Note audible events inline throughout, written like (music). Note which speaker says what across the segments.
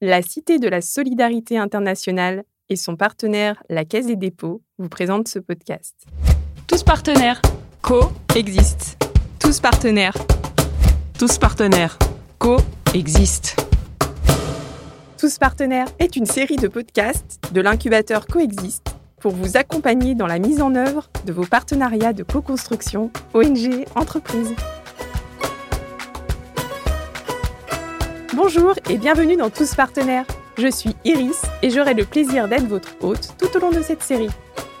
Speaker 1: La Cité de la Solidarité Internationale et son partenaire, la Caisse des dépôts, vous présentent ce podcast.
Speaker 2: Tous partenaires.
Speaker 1: Co-existent. Tous partenaires.
Speaker 2: Tous partenaires. Co-existent.
Speaker 1: Tous partenaires est une série de podcasts de l'incubateur Coexiste pour vous accompagner dans la mise en œuvre de vos partenariats de co-construction ONG entreprises. Bonjour et bienvenue dans Tous Partenaires. Je suis Iris et j'aurai le plaisir d'être votre hôte tout au long de cette série.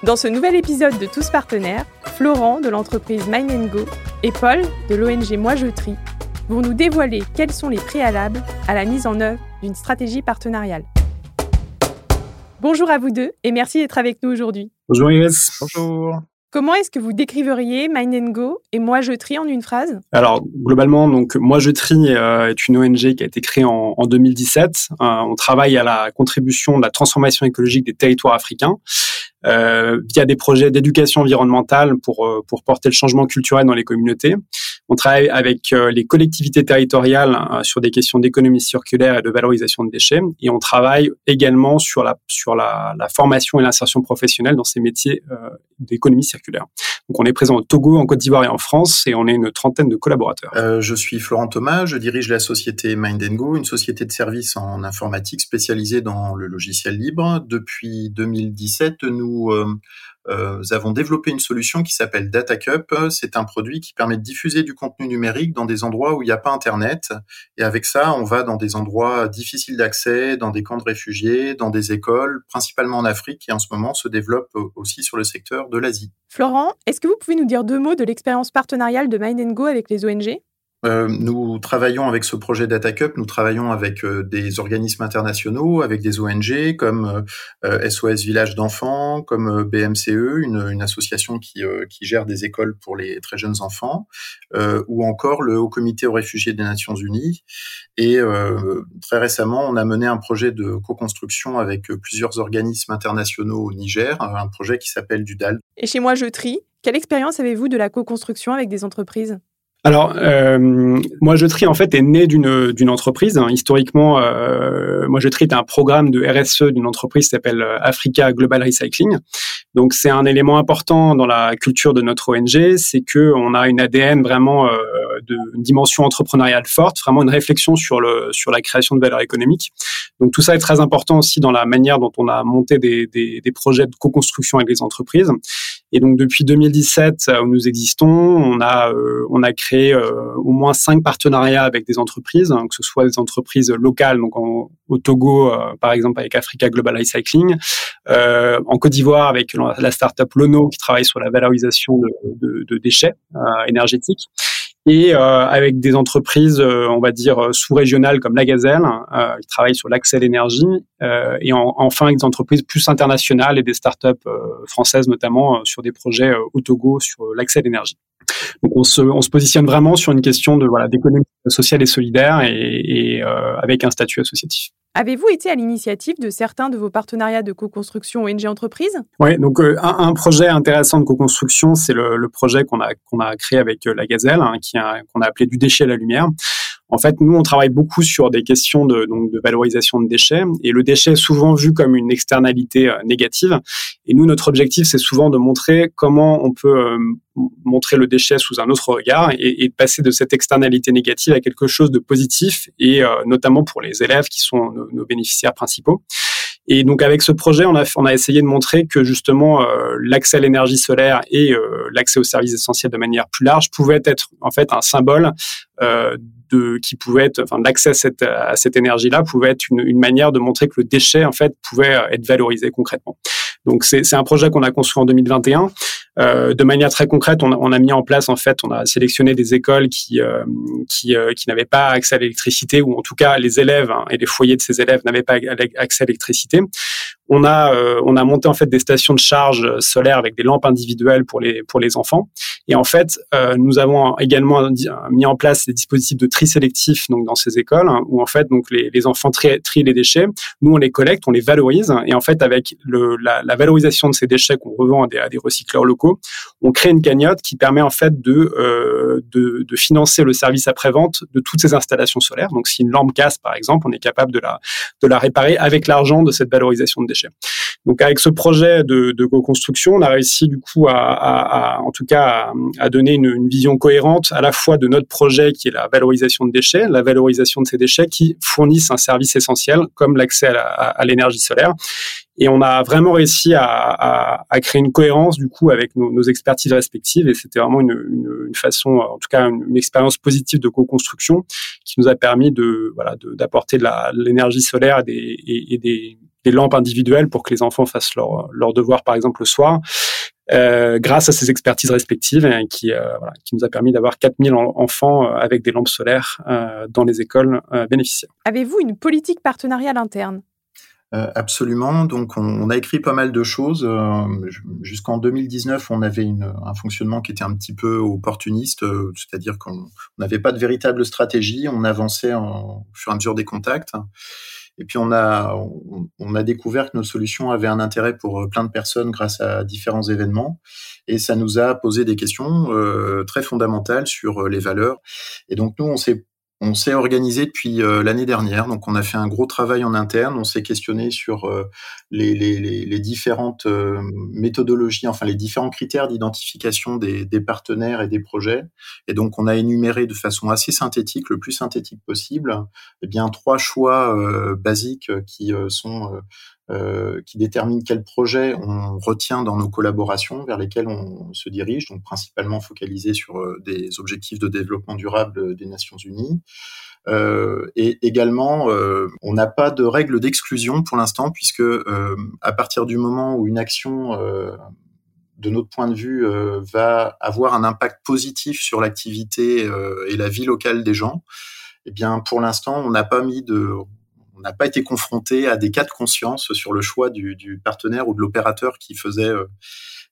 Speaker 1: Dans ce nouvel épisode de Tous Partenaires, Florent de l'entreprise Mine Go et Paul de l'ONG Moi Je Trie vont nous dévoiler quels sont les préalables à la mise en œuvre d'une stratégie partenariale. Bonjour à vous deux et merci d'être avec nous aujourd'hui.
Speaker 3: Bonjour Iris.
Speaker 4: Bonjour.
Speaker 1: Comment est-ce que vous décriveriez Mind Go et Moi Je Trie en une phrase?
Speaker 3: Alors globalement, donc Moi Je Trie euh, est une ONG qui a été créée en, 2017. Euh, on travaille à la contribution de la transformation écologique des territoires africains euh, via des projets d'éducation environnementale pour pour porter le changement culturel dans les communautés. On travaille avec les collectivités territoriales sur des questions d'économie circulaire et de valorisation de déchets, et on travaille également sur la sur la, la formation et l'insertion professionnelle dans ces métiers d'économie circulaire donc on est présent au Togo, en Côte d'Ivoire et en France et on est une trentaine de collaborateurs.
Speaker 4: Euh, je suis Florent Thomas, je dirige la société Mindengo, une société de services en informatique spécialisée dans le logiciel libre. Depuis 2017, nous euh, euh, nous avons développé une solution qui s'appelle DataCup. C'est un produit qui permet de diffuser du contenu numérique dans des endroits où il n'y a pas Internet. Et avec ça, on va dans des endroits difficiles d'accès, dans des camps de réfugiés, dans des écoles, principalement en Afrique, et en ce moment se développe aussi sur le secteur de l'Asie.
Speaker 1: Florent, est-ce que vous pouvez nous dire deux mots de l'expérience partenariale de Mind Go avec les ONG
Speaker 4: euh, nous travaillons avec ce projet DataCup, nous travaillons avec euh, des organismes internationaux, avec des ONG comme SOS euh, Village d'enfants, comme BMCE, une, association qui, qui, gère des écoles pour les très jeunes enfants, ou encore le Haut Comité aux réfugiés des Nations Unies. Et très récemment, on a mené un projet de co-construction avec plusieurs organismes internationaux au Niger, un projet qui s'appelle DUDAL.
Speaker 1: Et chez moi, je trie. Quelle expérience avez-vous de la co-construction avec des entreprises?
Speaker 3: Alors, euh, moi, je trie en fait est né d'une d'une entreprise. Hein. Historiquement, euh, moi, je trie est un programme de RSE d'une entreprise qui s'appelle euh, Africa Global Recycling. Donc, c'est un élément important dans la culture de notre ONG, c'est que on a une ADN vraiment de dimension entrepreneuriale forte, vraiment une réflexion sur le sur la création de valeur économique. Donc, tout ça est très important aussi dans la manière dont on a monté des des, des projets de co-construction avec les entreprises. Et donc depuis 2017 euh, où nous existons, on a euh, on a créé euh, au moins cinq partenariats avec des entreprises, hein, que ce soit des entreprises locales, donc au Togo par exemple avec Africa Global Recycling, en Côte d'Ivoire avec la start-up Lono qui travaille sur la valorisation de, de, de déchets énergétiques et euh, avec des entreprises, euh, on va dire, euh, sous-régionales comme la Gazelle, qui travaillent sur l'accès à l'énergie, et enfin avec des entreprises plus internationales et des startups françaises notamment sur des projets au Togo sur l'accès à l'énergie. Donc on se, on se positionne vraiment sur une question de voilà d'économie sociale et solidaire et avec un statut associatif.
Speaker 1: Avez-vous été à l'initiative de certains de vos partenariats de co-construction ONG Entreprises?
Speaker 3: Oui, donc euh, un, projet intéressant de co-construction, c'est le, projet qu'on a, a créé avec euh, la Gazelle, hein, qu'on a appelé du déchet à la lumière. En fait, nous, on travaille beaucoup sur des questions de, donc, de valorisation de déchets, et le déchet est souvent vu comme une externalité euh, négative. Et nous, notre objectif, c'est souvent de montrer comment on peut euh, montrer le déchet sous un autre regard et, et, passer de cette externalité négative à quelque chose de positif, et euh, notamment pour les élèves qui sont nos, nos bénéficiaires principaux. Et donc avec ce projet, on a, essayé de montrer que justement euh, l'accès à l'énergie solaire et euh, l'accès aux services essentiels de manière plus large pouvait être en fait un symbole euh, de qui pouvait être, enfin l'accès à cette, à cette énergie-là pouvait être une, une, manière de montrer que le déchet en fait pouvait être valorisé concrètement. Donc c'est un projet qu'on a construit en 2021. Euh, de manière très concrète, on a, on a, mis en place en fait, on a sélectionné des écoles qui euh, qui, euh, qui n'avaient pas accès à l'électricité ou en tout cas les élèves hein, et les foyers de ces élèves n'avaient pas accès à l'électricité. On a euh, on a monté en fait des stations de charge solaire avec des lampes individuelles pour les pour les enfants. Et en fait, euh, nous avons également mis en place des dispositifs de tri sélectif donc dans ces écoles hein, où en fait donc les, les enfants trient, trient les déchets. Nous on les collecte, on les valorise et en fait avec le, la, la valorisation de ces déchets qu'on revend à des, recycleurs locaux, on crée une cagnotte qui permet en fait de, euh, de, de, financer le service après-vente de toutes ces installations solaires. Donc si une lampe casse par exemple, on est capable de la, de la réparer avec l'argent de cette valorisation de déchets. Donc avec ce projet de, co-construction, on a réussi du coup à, en tout cas à, donner une, vision cohérente à la fois de notre projet qui est la valorisation de déchets, la valorisation de ces déchets qui fournissent un service essentiel comme l'accès à l'énergie solaire. Et on a vraiment réussi à, créer une cohérence du coup avec nos, expertises respectives. Et c'était vraiment une, façon, en tout cas, une, expérience positive de co-construction qui nous a permis de voilà d'apporter de l'énergie solaire et des, lampes individuelles pour que les enfants fassent leur, leur devoir par exemple le soir. Euh, grâce à ces expertises respectives hein, qui, nous a permis d'avoir 4000 enfants euh, avec des lampes solaires dans les écoles bénéficiaires.
Speaker 1: Avez-vous une politique partenariale interne?
Speaker 4: Absolument. Donc, on, on, a écrit pas mal de choses. Euh, Jusqu'en 2019, on avait une, un fonctionnement qui était un petit peu opportuniste, euh, c'est-à-dire qu'on n'avait pas de véritable stratégie. On avançait en, au fur et à mesure des contacts. Et puis on a on, a découvert que nos solutions avaient un intérêt pour plein de personnes grâce à différents événements. Et ça nous a posé des questions euh, très fondamentales sur les valeurs. Et donc nous, on s'est on s'est organisé depuis euh, l'année dernière, donc on a fait un gros travail en interne. On s'est questionné sur euh, les, différentes euh, méthodologies, enfin les différents critères d'identification des, des, partenaires et des projets. Et donc on a énuméré de façon assez synthétique, le plus synthétique possible, eh bien trois choix basiques qui sont euh, qui détermine quel projet on retient dans nos collaborations vers lesquelles on se dirige, donc principalement focalisé sur euh, des objectifs de développement durable des Nations Unies. Euh, et également, euh, on n'a pas de règle d'exclusion pour l'instant, puisque euh, à partir du moment où une action de notre point de vue, va avoir un impact positif sur l'activité et la vie locale des gens, eh bien, pour l'instant, on n'a pas mis de on n'a pas été confronté à des cas de conscience sur le choix du, partenaire ou de l'opérateur qui faisait euh,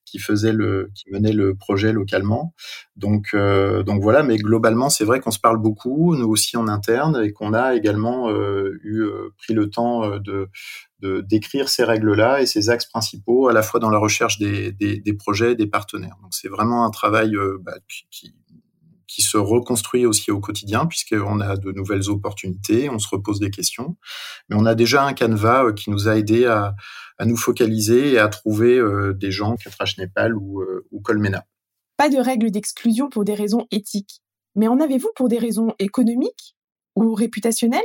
Speaker 4: qui faisait le qui menait le projet localement. Donc euh, donc voilà, mais globalement c'est vrai qu'on se parle beaucoup, nous aussi en interne, et qu'on a également euh, eu euh, pris le temps euh, de d'écrire ces règles-là et ces axes principaux à la fois dans la recherche des, des, des projets et des partenaires. Donc c'est vraiment un travail bah, qui, qui se reconstruit aussi au quotidien puisqu'on a de nouvelles opportunités, on se repose des questions, mais on a déjà un canevas euh, qui nous a aidé à, nous focaliser et à trouver euh, des gens, Katrash Népal ou, euh, ou Colmena.
Speaker 1: Pas de règles d'exclusion pour des raisons éthiques, mais en avez-vous pour des raisons économiques ou réputationnelles?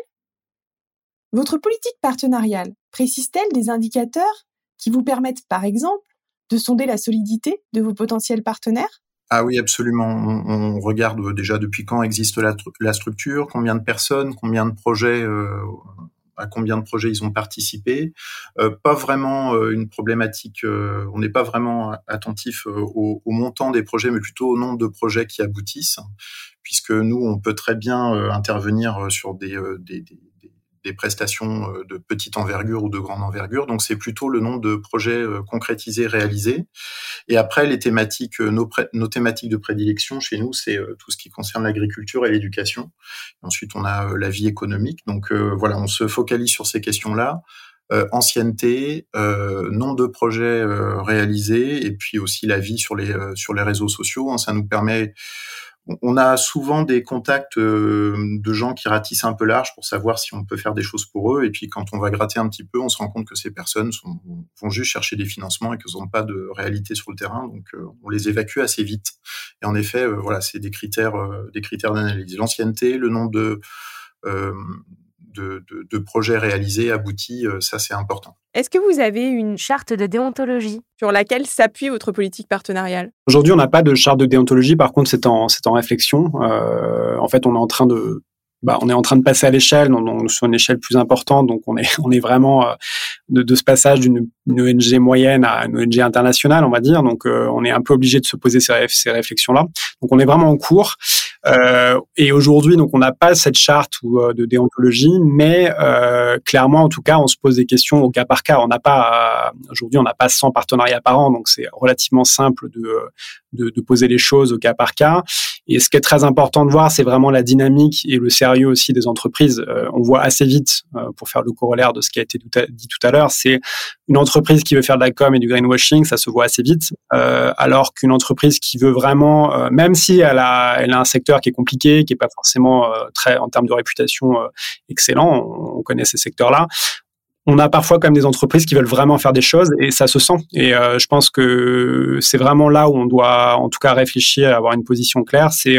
Speaker 1: Votre politique partenariale précise-t-elle des indicateurs qui vous permettent, par exemple, de sonder la solidité de vos potentiels partenaires?
Speaker 4: Ah oui, absolument. On, regarde déjà depuis quand existe la, structure, combien de personnes, combien de projets, euh, à combien de projets ils ont participé. Euh, pas vraiment euh, une problématique. Euh, on n'est pas vraiment attentif euh, au, au, montant des projets, mais plutôt au nombre de projets qui aboutissent, puisque nous, on peut très bien euh, intervenir sur des, des, des des prestations euh, de petite envergure ou de grande envergure. Donc c'est plutôt le nombre de projets euh, concrétisés, réalisés. Et après, les thématiques, euh, nos, thématiques de prédilection chez nous, c'est tout ce qui concerne l'agriculture et l'éducation. Ensuite, on a la vie économique. Donc voilà, on se focalise sur ces questions-là. Ancienneté, euh, nombre de projets réalisés et puis aussi la vie sur les sur les réseaux sociaux. Ça nous permet on a souvent des contacts euh, de gens qui ratissent un peu large pour savoir si on peut faire des choses pour eux. Et puis quand on va gratter un petit peu, on se rend compte que ces personnes vont juste chercher des financements et qu'elles n'ont pas de réalité sur le terrain. Donc euh, on les évacue assez vite. Et en effet, euh, voilà, c'est des critères, des critères d'analyse. L'ancienneté, le nombre de de, de, de, projets réalisés, aboutis, ça c'est important.
Speaker 1: Est-ce que vous avez une charte de déontologie sur laquelle s'appuie votre politique partenariale?
Speaker 3: Aujourd'hui, on n'a pas de charte de déontologie, par contre c'est en, en réflexion. Euh, en fait, on est en train de bah, on est en train de passer à l'échelle, donc sur une échelle plus importante. Donc on est (laughs) on est vraiment euh, de, de, ce passage d'une ONG moyenne à une ONG internationale, on va dire. Donc euh, on est un peu obligé de se poser ces, ces réflexions là. Donc on est vraiment en cours. Euh, et aujourd'hui, donc on n'a pas cette charte ou euh, de déontologie, mais euh, clairement, en tout cas, on se pose des questions au cas par cas. On n'a pas aujourd'hui, on n'a pas 100 partenariats par an, donc c'est relativement simple de, de, de poser les choses au cas par cas. Et ce qui est très important de voir, c'est vraiment la dynamique et le sérieux aussi des entreprises. Euh, on voit assez vite, euh, pour faire le corollaire de ce qui a été dit tout à l'heure, c'est une entreprise entreprise qui veut faire de la com et du greenwashing, ça se voit assez vite, euh, alors qu'une entreprise qui veut vraiment, euh, même si elle a, elle a un secteur qui est compliqué, qui est pas forcément très en termes de réputation excellent, on, connaît ces secteurs-là. On a parfois quand même des entreprises qui veulent vraiment faire des choses et ça se sent. Et je pense que c'est vraiment là où on doit, en tout cas, réfléchir, avoir une position claire. C'est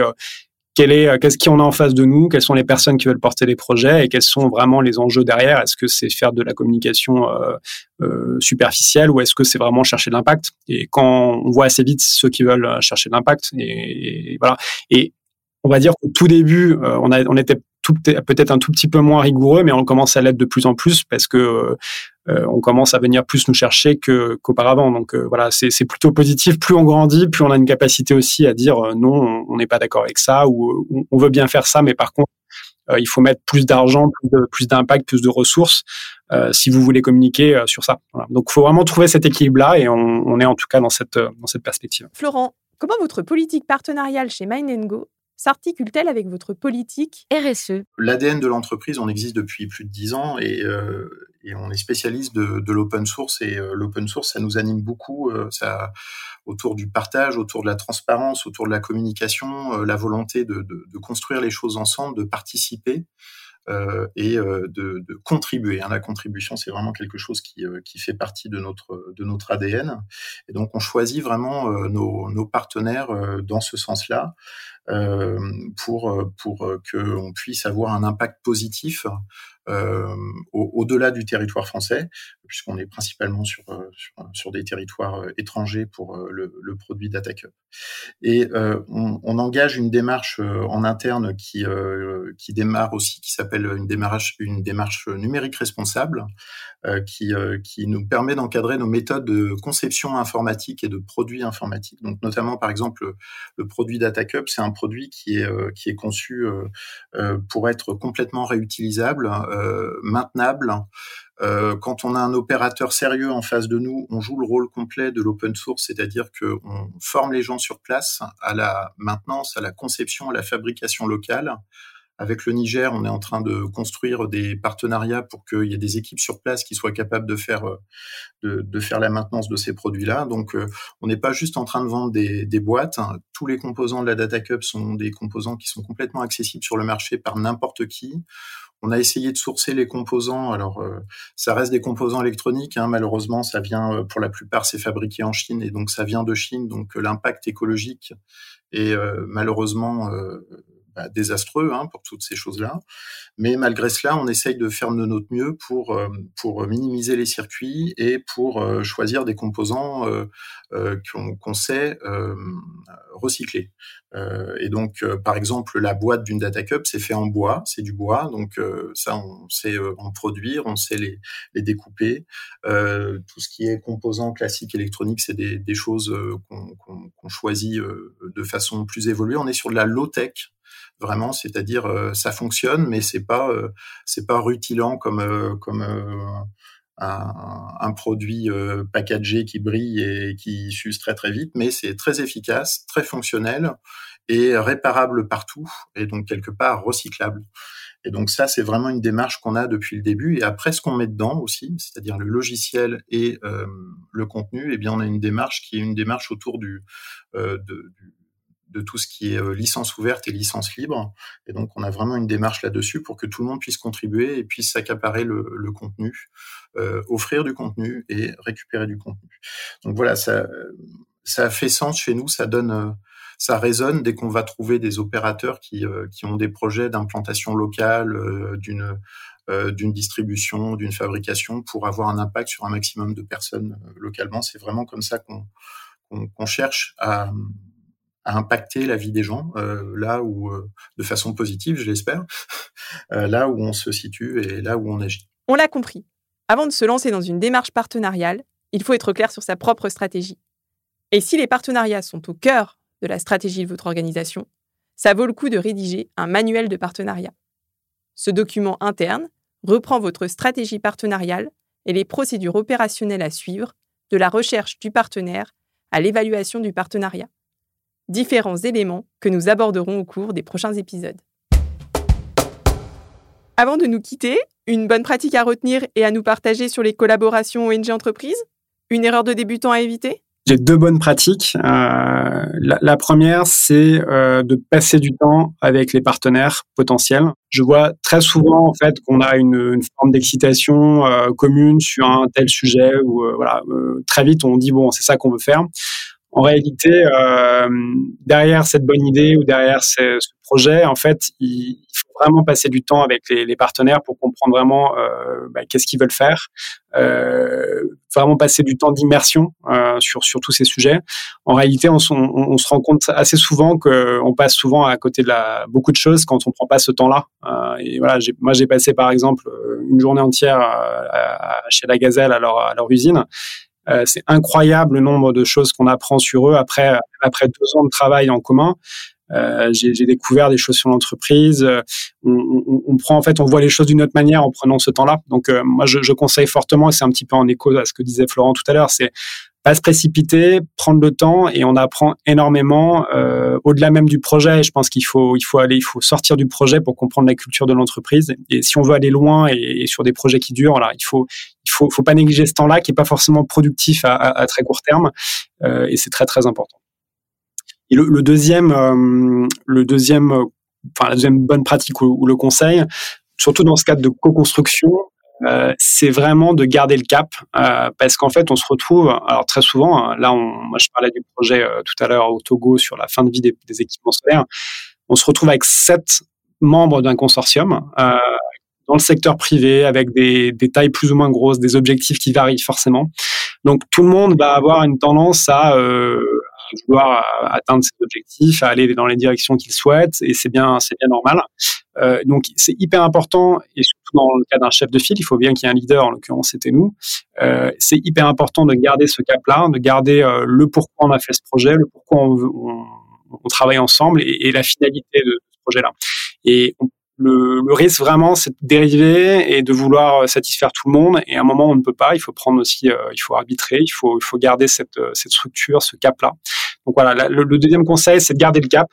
Speaker 3: est, euh, qu'est-ce qu'on a en face de nous, quelles sont les personnes qui veulent porter les projets et quels sont vraiment les enjeux derrière. Est-ce que c'est faire de la communication euh, euh, superficielle ou est-ce que c'est vraiment chercher de l'impact? Et quand on voit assez vite ceux qui veulent chercher de l'impact, et, voilà. Et on va dire qu'au tout début, on, a, on était peut-être un tout petit peu moins rigoureux, mais on commence à l'être de plus en plus parce que euh, on commence à venir plus nous chercher que qu'auparavant. Donc euh, voilà, c'est plutôt positif. Plus on grandit, plus on a une capacité aussi à dire euh, non, on n'est pas d'accord avec ça ou on veut bien faire ça, mais par contre il faut mettre plus d'argent, plus d'impact, plus, de ressources si vous voulez communiquer sur ça. Donc, il faut vraiment trouver cet équilibre-là et on, on, est en tout cas dans cette, dans cette perspective.
Speaker 1: Florent, comment votre politique partenariale chez Mind Go s'articule-t-elle avec votre politique RSE
Speaker 4: L'ADN de l'entreprise, on existe depuis plus de dix ans et, euh, on est spécialiste de, l'open source et euh, l'open source, ça nous anime beaucoup, euh, ça, autour du partage, autour de la transparence, autour de la communication, la volonté de, construire les choses ensemble, de participer. et de, contribuer. Hein. La contribution, c'est vraiment quelque chose qui, fait partie de notre, ADN. Et donc, on choisit vraiment nos partenaires dans ce sens-là. Euh, pour euh, pour euh, qu'on puisse avoir un impact positif au-delà du territoire français, puisqu'on est principalement sur, sur, des territoires étrangers pour le, produit DataCup. Et on, on, engage une démarche en interne qui, qui démarre aussi, qui s'appelle une démarche, une démarche numérique responsable, qui, qui nous permet d'encadrer nos méthodes de conception informatique et de produits informatiques. Donc notamment, par exemple, le produit DataCup, c'est un produit qui est, est conçu pour être complètement réutilisable, maintenable. quand on a un opérateur sérieux en face de nous, on joue le rôle complet de l'open source, c'est-à-dire qu'on forme les gens sur place à la maintenance, à la conception, à la fabrication locale. Avec le Niger, on est en train de construire des partenariats pour qu'il y ait des équipes sur place qui soient capables de faire de, faire la maintenance de ces produits-là. Donc, on n'est pas juste en train de vendre des, boîtes. Tous les composants de la Data Cup sont des composants qui sont complètement accessibles sur le marché par n'importe qui. On a essayé de sourcer les composants. Alors, euh, ça reste des composants électroniques. Hein. malheureusement, ça vient, euh, pour la plupart, c'est fabriqué en Chine et donc ça vient de Chine. Donc, euh, l'impact écologique est malheureusement bah, désastreux hein, pour toutes ces choses-là. Mais malgré cela, on essaye de faire de notre mieux pour euh, pour minimiser les circuits et pour euh, choisir des composants euh, qu'on sait recycler. et donc, par exemple, la boîte d'une data cup, c'est fait en bois, c'est du bois, donc ça, on sait en produire, on sait les, les découper. tout ce qui est composants classiques électroniques, c'est des, des choses qu'on choisit de façon plus évoluée. On est sur de la low tech vraiment, c'est-à-dire euh, ça fonctionne, mais c'est pas euh, c'est pas rutilant comme euh, comme un, un, produit packagé qui brille et qui s'use très très vite, mais c'est très efficace, très fonctionnel et réparable partout et donc quelque part recyclable. Et donc ça, c'est vraiment une démarche qu'on a depuis le début. Et après, ce qu'on met dedans aussi, c'est-à-dire le logiciel et le contenu, eh bien, on a une démarche qui est une démarche autour du, euh, de, du de tout ce qui est euh, licence ouverte et licence libre. Et donc, on a vraiment une démarche là-dessus pour que tout le monde puisse contribuer et puisse s'accaparer le, contenu, euh, offrir du contenu et récupérer du contenu. Donc voilà, ça, ça fait sens chez nous, ça donne, euh, ça résonne dès qu'on va trouver des opérateurs qui, qui ont des projets d'implantation locale, d'une d'une distribution, d'une fabrication pour avoir un impact sur un maximum de personnes localement. C'est vraiment comme ça qu'on qu'on cherche à, à impacter la vie des gens euh, là où, euh, de façon positive, je l'espère, (laughs) euh, là où on se situe et là où on agit.
Speaker 1: On l'a compris. Avant de se lancer dans une démarche partenariale, il faut être clair sur sa propre stratégie. Et si les partenariats sont au cœur de la stratégie de votre organisation, ça vaut le coup de rédiger un manuel de partenariat. Ce document interne reprend votre stratégie partenariale et les procédures opérationnelles à suivre, de la recherche du partenaire à l'évaluation du partenariat différents éléments que nous aborderons au cours des prochains épisodes. Avant de nous quitter, une bonne pratique à retenir et à nous partager sur les collaborations ONG entreprises? Une erreur de débutant à éviter?
Speaker 3: J'ai deux bonnes pratiques. Euh, la, première, c'est euh, de passer du temps avec les partenaires potentiels. Je vois très souvent en fait qu'on a une, forme d'excitation euh, commune sur un tel sujet voilà très vite on dit bon c'est ça qu'on veut faire. En réalité, derrière cette bonne idée ou derrière ce, projet, en fait, il, vraiment passer du temps avec les, partenaires pour comprendre vraiment euh, bah, qu'est-ce qu'ils veulent faire, euh, vraiment passer du temps d'immersion euh, sur sur tous ces sujets. En réalité, on, se rend compte assez souvent qu'on passe souvent à côté de la beaucoup de choses quand on prend pas ce temps-là. Euh, et voilà, moi j'ai passé par exemple une journée entière euh, chez la Gazelle à leur, à leur usine. Euh, c'est incroyable le nombre de choses qu'on apprend sur eux après après deux ans de travail en commun. Euh, j'ai découvert des choses sur l'entreprise. Euh, on, on, prend en fait, on voit les choses d'une autre manière en prenant ce temps-là. Donc euh, moi, je, je, conseille fortement, et c'est un petit peu en écho à ce que disait Florent tout à l'heure, c'est pas se précipiter, prendre le temps et on apprend énormément euh, au-delà même du projet. Je pense qu'il faut il faut aller, il faut sortir du projet pour comprendre la culture de l'entreprise. Et si on veut aller loin et, et, sur des projets qui durent, voilà, il faut il faut faut pas négliger ce temps-là qui est pas forcément productif à, à, à très court terme euh, et c'est très très important. Et le, le deuxième, euh, le deuxième, enfin la deuxième bonne pratique ou, ou, le conseil, surtout dans ce cadre de co-construction, euh, c'est vraiment de garder le cap euh, parce qu'en fait on se retrouve alors très souvent hein, là moi je parlais du projet euh, tout à l'heure au Togo sur la fin de vie des, équipements solaires on se retrouve avec sept membres d'un consortium dans le secteur privé avec des, tailles plus ou moins grosses des objectifs qui varient forcément donc tout le monde va avoir une tendance à vouloir atteindre ses objectifs, à aller dans les directions qu'il souhaite, et c'est bien, c'est bien normal. Donc c'est hyper important, et dans le cas d'un chef de file, il faut bien qu'il y ait un leader, en l'occurrence c'était nous. Euh, c'est hyper important de garder ce cap-là, de garder euh, le pourquoi on a fait ce projet, le pourquoi on, travaille ensemble et, et, la finalité de ce projet-là. Et on le, le, risque vraiment, c'est de dériver et de vouloir satisfaire tout le monde. Et à un moment, on ne peut pas. Il faut prendre aussi, euh, il faut arbitrer, il faut, il faut garder cette, cette structure, ce cap-là. Donc voilà, le, le, deuxième conseil, c'est de garder le cap,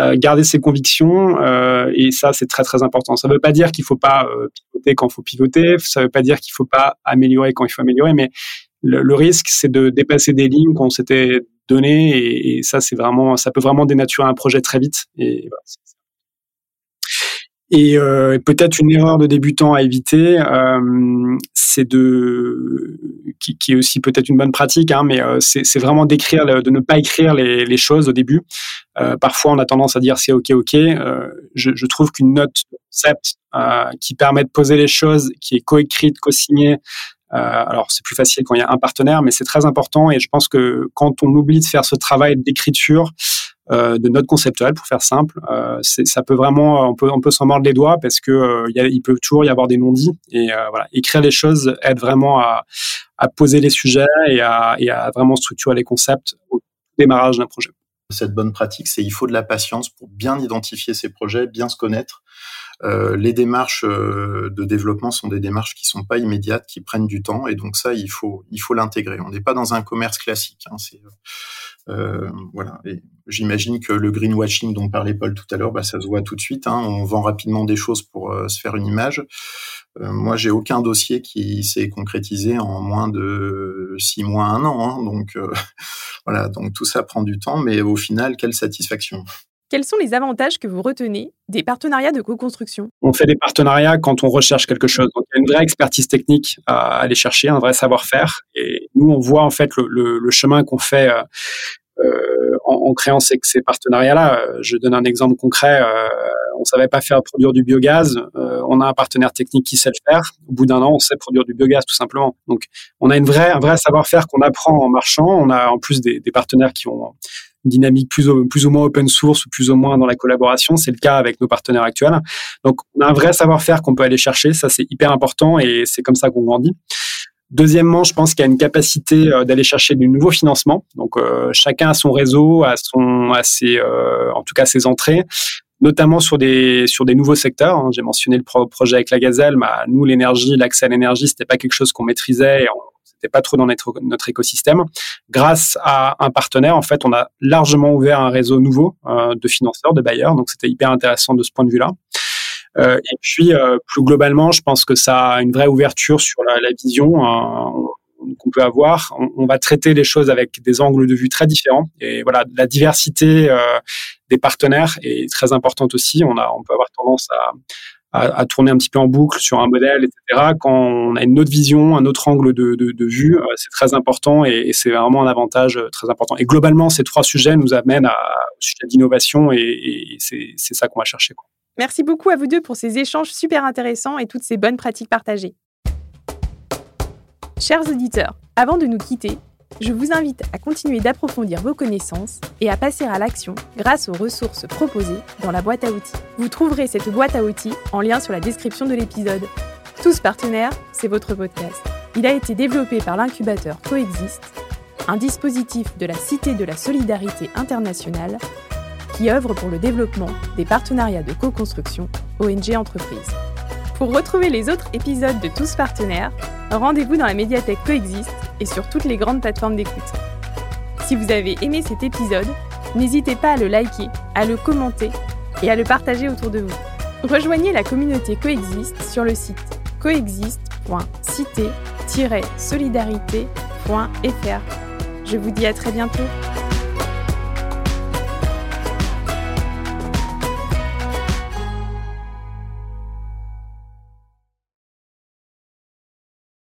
Speaker 3: euh, garder ses convictions, euh, et ça, c'est très très important. Ça ne veut pas dire qu'il faut pas euh, pivoter quand il faut pivoter, ça ne veut pas dire qu'il faut pas améliorer quand il faut améliorer, mais le, le risque, c'est de dépasser des lignes qu'on s'était données, et, et, ça, c'est vraiment, ça peut vraiment dénaturer un projet très vite. Et voilà, et euh, peut-être une erreur de débutant à éviter, euh, c'est de qui, qui, est aussi peut-être une bonne pratique, hein, mais euh, c'est vraiment d'écrire, de ne pas écrire les, les choses au début. Euh, parfois, on a tendance à dire c'est ok, ok. Euh, je, je, trouve qu'une note concept euh, qui permet de poser les choses, qui est coécrite, co-signée. alors, c'est plus facile quand il y a un partenaire, mais c'est très important. Et je pense que quand on oublie de faire ce travail d'écriture, de notes conceptuelles, pour faire simple. Euh, ça peut vraiment, on peut, on peut s'en mordre les doigts parce que euh, il peut toujours y avoir des non-dits. Et euh, voilà, écrire les choses aide vraiment à, à poser les sujets et à, et à, vraiment structurer les concepts au démarrage d'un projet.
Speaker 4: Cette bonne pratique, c'est il faut de la patience pour bien identifier ses projets, bien se connaître. Euh, les démarches de développement sont des démarches qui sont pas immédiates, qui prennent du temps, et donc ça, il faut, il faut l'intégrer. On n'est pas dans un commerce classique. Hein, c'est euh, voilà. Et j'imagine que le greenwashing dont parlait Paul tout à l'heure, bah, ça se voit tout de suite. Hein. On vend rapidement des choses pour euh, se faire une image. Euh, moi, j'ai aucun dossier qui s'est concrétisé en moins de six mois, un an. Hein. Donc euh, (laughs) voilà. Donc tout ça prend du temps, mais au final, quelle satisfaction.
Speaker 1: Quels sont les avantages que vous retenez des partenariats de co-construction?
Speaker 3: On fait des partenariats quand on recherche quelque chose. Donc, il y a une vraie expertise technique à aller chercher, un vrai savoir-faire. Et nous, on voit en fait le, chemin qu'on fait euh, euh, en, créant ces, partenariats-là. Je donne un exemple concret. Euh, on savait pas faire produire du biogaz. Euh, on a un partenaire technique qui sait le faire. Au bout d'un an, on sait produire du biogaz tout simplement. Donc, on a une vraie, un vrai savoir-faire qu'on apprend en marchant. On a en plus des partenaires qui ont dynamique plus ou, plus ou moins open source ou plus ou moins dans la collaboration. C'est le cas avec nos partenaires actuels. Donc, on a un vrai savoir-faire qu'on peut aller chercher. Ça, c'est hyper important et c'est comme ça qu'on grandit. Deuxièmement, je pense qu'il y a une capacité euh, d'aller chercher du nouveau financement. Donc, euh, chacun a son réseau, a son, a ses, euh, en tout cas ses entrées, notamment sur des sur des nouveaux secteurs. Hein. J'ai mentionné le pro projet avec la Gazelle. Bah, nous, l'énergie, l'accès à l'énergie, c'était pas quelque chose qu'on maîtrisait. Et on, c'était pas trop dans notre, écosystème. Grâce à un partenaire, en fait, on a largement ouvert un réseau nouveau euh, de financeurs, de bailleurs. Donc, c'était hyper intéressant de ce point de vue-là. et puis, plus globalement, je pense que ça a une vraie ouverture sur la, la vision qu'on peut avoir. On, va traiter les choses avec des angles de vue très différents. Et voilà, la diversité des partenaires est très importante aussi. On, a, on peut avoir tendance à, à, tourner un petit peu en boucle sur un modèle, etc. Quand on a une autre vision, un autre angle de, de, vue, euh, c'est très important et, c'est vraiment un avantage euh, très important. Et globalement, ces trois sujets nous amènent au sujet d'innovation et, et c'est ça qu'on va chercher.
Speaker 1: Merci beaucoup à vous deux pour ces échanges super intéressants et toutes ces bonnes pratiques partagées. Chers auditeurs, avant de nous quitter, je vous invite à continuer d'approfondir vos connaissances et à passer à l'action grâce aux ressources proposées dans la boîte à outils. Vous trouverez cette boîte à outils en lien sur la description de l'épisode. Tous partenaires, c'est votre podcast. Il a été développé par l'incubateur Coexist, un dispositif de la Cité de la Solidarité internationale qui œuvre pour le développement des partenariats de co-construction ONG Entreprises. Pour retrouver les autres épisodes de Tous Partenaires, rendez-vous dans la médiathèque Coexiste et sur toutes les grandes plateformes d'écoute. Si vous avez aimé cet épisode, n'hésitez pas à le liker, à le commenter et à le partager autour de vous. Rejoignez la communauté Coexiste sur le site coexiste.cité-solidarité.fr. Je vous dis à très bientôt.